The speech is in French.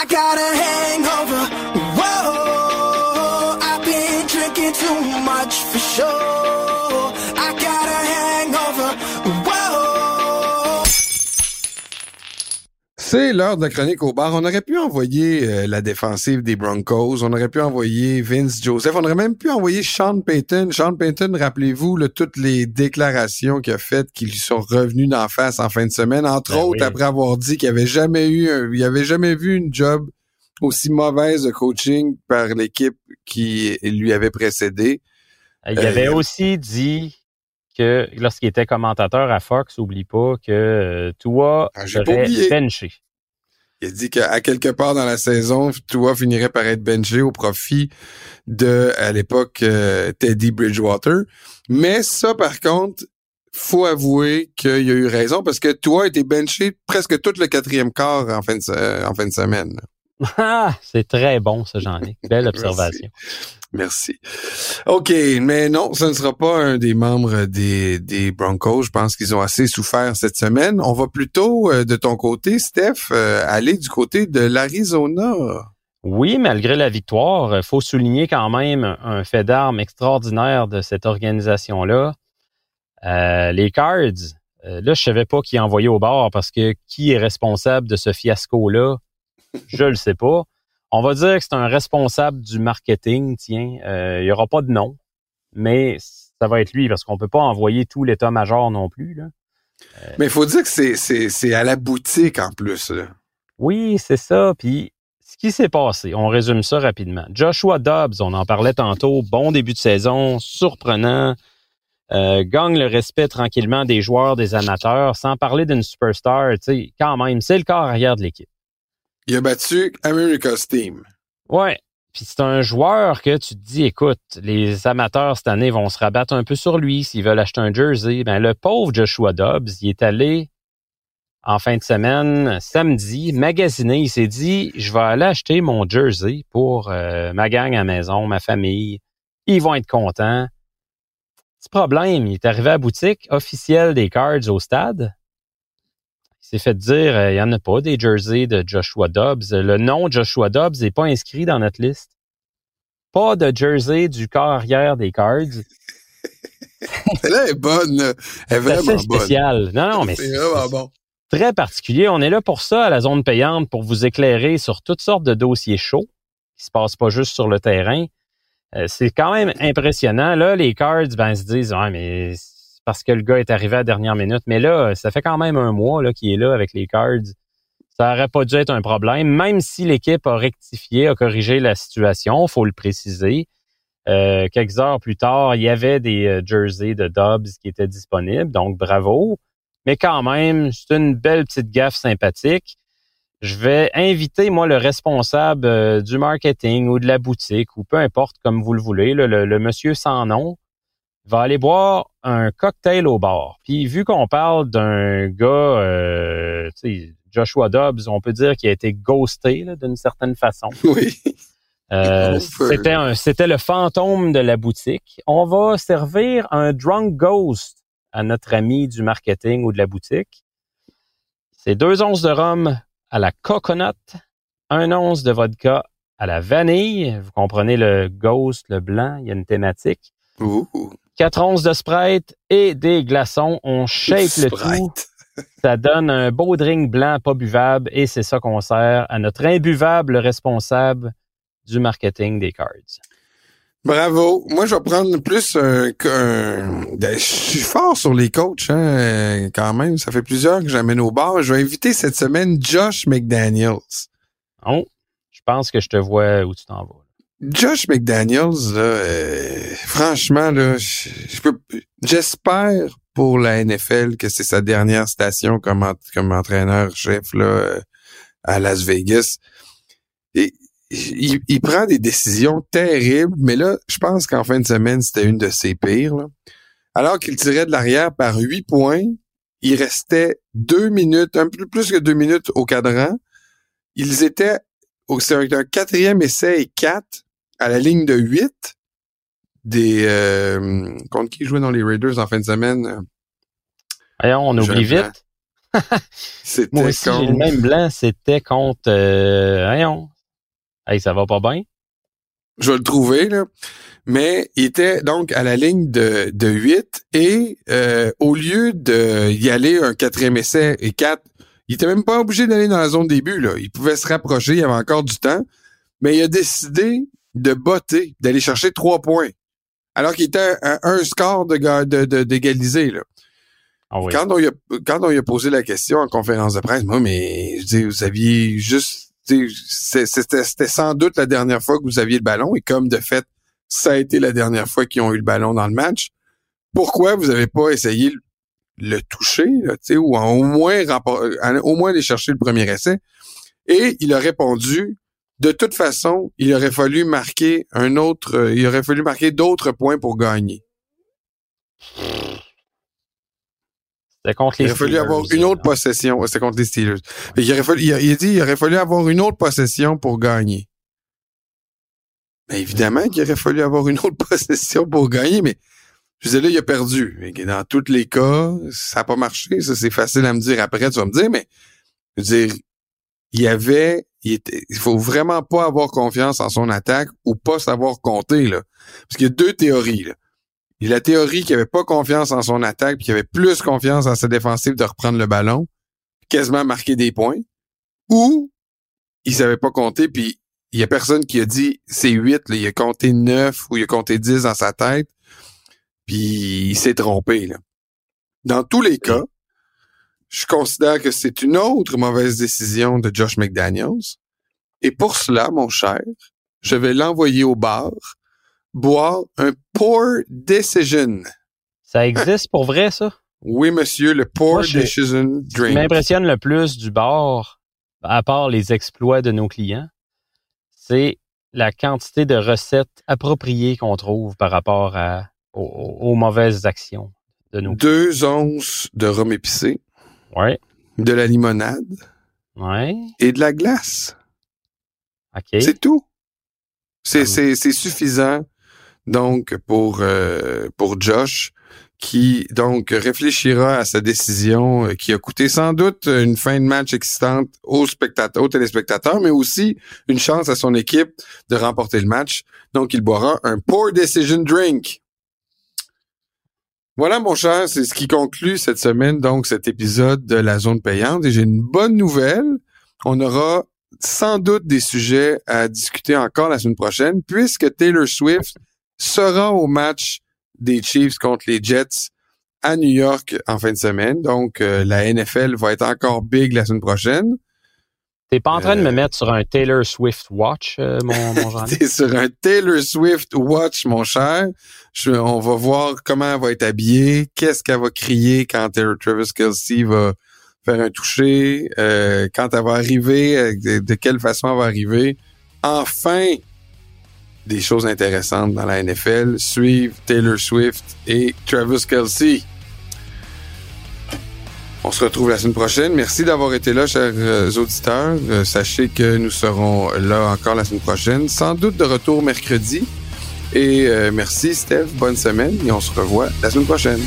I got a hangover. Whoa, I've been drinking too much for sure. C'est l'heure de la chronique au bar. On aurait pu envoyer euh, la défensive des Broncos. On aurait pu envoyer Vince Joseph. On aurait même pu envoyer Sean Payton. Sean Payton, rappelez-vous là, toutes les déclarations qu'il a faites qui lui sont revenues d'en face en fin de semaine. Entre Ben autres, oui. après avoir dit qu'il avait jamais eu, un- il avait jamais vu une job aussi mauvaise de coaching par l'équipe qui lui avait précédé. Il Euh, avait aussi dit que lorsqu'il était commentateur à Fox, oublie pas que euh, Tua Ah, j'ai benché. Il a dit qu'à quelque part dans la saison, Tua finirait par être benché au profit de, à l'époque, euh, Teddy Bridgewater. Mais ça, par contre, faut avouer qu'il y a eu raison parce que a été benché presque tout le quatrième quart en fin de, se- en fin de semaine. Ah, c'est très bon, ça, Jean-Luc. Belle observation. Merci. OK, mais non, ce ne sera pas un des membres des, des Broncos. Je pense qu'ils ont assez souffert cette semaine. On va plutôt, euh, de ton côté, Steph, euh, aller du côté de l'Arizona. Oui, malgré la victoire, il faut souligner quand même un fait d'armes extraordinaire de cette organisation-là. Euh, les Cards, euh, là, je savais pas qui envoyer au bar parce que qui est responsable de ce fiasco-là, je le sais pas. On va dire que c'est un responsable du marketing, tiens. Euh, il y aura pas de nom, mais ça va être lui parce qu'on peut pas envoyer tout l'état-major non plus. Là. Mais il faut dire que c'est, c'est, c'est à la boutique en plus. là. Oui, c'est ça. Puis, ce qui s'est passé, on résume ça rapidement. Joshua Dobbs, on en parlait tantôt, bon début de saison, surprenant, euh, gagne le respect tranquillement des joueurs, des amateurs, sans parler d'une superstar, tu sais, quand même, c'est le corps arrière de l'équipe. Il a battu America's Team. Ouais. Puis c'est un joueur que tu te dis, écoute, les amateurs cette année vont se rabattre un peu sur lui s'ils veulent acheter un jersey. Ben, le pauvre Joshua Dobbs, il est allé en fin de semaine, samedi, magasiner. Il s'est dit, je vais aller acheter mon jersey pour euh, ma gang à maison, ma famille. Ils vont être contents. Petit problème, il est arrivé à la boutique officielle des Cards au stade. Il s'est fait dire, euh, il n'y en a pas des jerseys de Joshua Dobbs. Le nom Joshua Dobbs n'est pas inscrit dans notre liste. Pas de jersey du corps arrière des Cards. Elle est bonne. Elle est C'est vraiment assez bonne. spécial. Non, non, mais C'est c'est vraiment bon. très particulier. On est là pour ça à la zone payante, pour vous éclairer sur toutes sortes de dossiers chauds qui se passent pas juste sur le terrain. Euh, c'est quand même impressionnant. Là, les Cards, ben, se disent, ouais, mais c'est parce que le gars est arrivé à la dernière minute. Mais là, ça fait quand même un mois là, qu'il est là avec les Cards. Ça aurait pas dû être un problème, même si l'équipe a rectifié, a corrigé la situation, faut le préciser. Euh, quelques heures plus tard, il y avait des euh, jerseys de Dobbs qui étaient disponibles, donc bravo. Mais quand même, c'est une belle petite gaffe sympathique. Je vais inviter, moi, le responsable euh, du marketing ou de la boutique, ou peu importe, comme vous le voulez, le monsieur sans nom, va aller boire un cocktail au bar. Puis vu qu'on parle d'un gars, euh, tu sais, Joshua Dobbs, on peut dire qu'il a été ghosté d'une certaine façon. Oui. Euh, c'était un- c'était le fantôme de la boutique. On va servir un drunk ghost à notre ami du marketing ou de la boutique. C'est deux onces de rhum à la coconut, un once de vodka à la vanille. Vous comprenez le ghost, le blanc, il y a une thématique. Ouh. Quatre onces de Sprite et des glaçons. On shake le tout. Ça donne un beau drink blanc pas buvable et c'est ça qu'on sert à notre imbuvable responsable du marketing des cards. Bravo. Moi, je vais prendre plus un, un- ben, Je suis fort sur les coachs, hein, quand même. Ça fait plusieurs que j'amène au bar. Je vais inviter cette semaine Josh McDaniels. Oh, je pense que je te vois où tu t'en vas. Josh McDaniels, là, euh, franchement, là, j'espère pour la NFL que c'est sa dernière station comme, en- comme entraîneur-chef là euh, à Las Vegas. Il, prend des décisions terribles, mais là, je pense qu'en fin de semaine, c'était une de ses pires. Alors qu'il tirait de l'arrière par huit points, il restait deux minutes, un peu plus que deux minutes au cadran. Ils étaient c'est un quatrième essai et quatre à la ligne de 8 des euh, contre qui jouait dans les Raiders en fin de semaine. Voyons, on oublie vite. C'était Moi aussi, j'ai le même blanc. C'était contre... Euh, voyons. Hey, ça va pas bien? je vais le trouver, là. Mais il était donc à la ligne de, de 8 et euh, au lieu de y aller un quatrième essai et 4, il était même pas obligé d'aller dans la zone début. Là. Il pouvait se rapprocher, il y avait encore du temps. Mais il a décidé de botter, d'aller chercher trois points. Alors qu'il était à un score de de- d'égaliser. là. Ah oui. Quand on, lui a, quand on a posé la question en conférence de presse, moi, mais je dis, vous aviez juste, c'était c'était sans doute la dernière fois que vous aviez le ballon, et comme de fait, ça a été la dernière fois qu'ils ont eu le ballon dans le match. Pourquoi vous avez pas essayé le, le toucher, là, tu sais, ou au moins au moins aller chercher le premier essai? Et il a répondu, de toute façon, il aurait fallu marquer un autre, euh, il aurait fallu marquer d'autres points pour gagner. C'était contre les Il aurait fallu Steelers, avoir une autre là. possession. C'était contre les Steelers. Aurait fallu, il, a, il a dit il aurait fallu avoir une autre possession pour gagner. Ben, évidemment qu'il aurait fallu avoir une autre possession pour gagner, mais je disais là, il a perdu. Dans tous les cas, ça n'a pas marché. Ça, c'est facile à me dire après, tu vas me dire, mais je veux dire, il y avait. Il, était, il faut vraiment pas avoir confiance en son attaque ou pas savoir compter, là. Parce qu'il y a deux théories, là. Il y a la théorie qu'il avait pas confiance en son attaque, puis qu'il avait plus confiance en sa défensive de reprendre le ballon, quasiment marquer des points, ou il savait pas compter, puis il y a personne qui a dit c'est 8, là, il a compté 9 ou il a compté 10 dans sa tête, puis il s'est trompé. Là. Dans tous les cas, je considère que c'est une autre mauvaise décision de Josh McDaniels. Et pour cela, mon cher, je vais l'envoyer au bar boire un poor decision. Ça existe pour vrai, ça? Oui, monsieur, le poor Moi, je- decision Ce qui drink. m'impressionne le plus du bar, à part les exploits de nos clients, c'est la quantité de recettes appropriées qu'on trouve par rapport à, aux, aux mauvaises actions de nos clients. Deux onces de rhum épicé, Ouais, de la limonade ouais, et de la glace. OK. C'est tout. C'est, Ah. c'est, c'est suffisant, donc, pour, euh, pour Josh, qui, donc, réfléchira à sa décision euh, qui a coûté sans doute une fin de match excitante aux spectateurs, aux téléspectateurs, mais aussi une chance à son équipe de remporter le match. Donc, il boira un Poor Decision Drink. Voilà, mon cher, c'est ce qui conclut cette semaine, donc, cet épisode de la zone payante. Et j'ai une bonne nouvelle. On aura sans doute des sujets à discuter encore la semaine prochaine, puisque Taylor Swift sera au match des Chiefs contre les Jets à New York en fin de semaine. Donc, euh, la NFL va être encore big la semaine prochaine. T'es pas en train de Euh, me mettre sur un Taylor Swift Watch, euh, mon, mon jean T'es sur un Taylor Swift Watch, mon cher. Je- on va voir comment elle va être habillée, qu'est-ce qu'elle va crier quand Travis Kelsey va faire un toucher, euh, quand elle va arriver, euh, de, de quelle façon elle va arriver. Enfin, des choses intéressantes dans la NFL. Suivre Taylor Swift et Travis Kelsey. On se retrouve la semaine prochaine. Merci d'avoir été là, chers euh, auditeurs. Euh, sachez que nous serons là encore la semaine prochaine, sans doute de retour mercredi. Et euh, merci, Steph. Bonne semaine et on se revoit la semaine prochaine.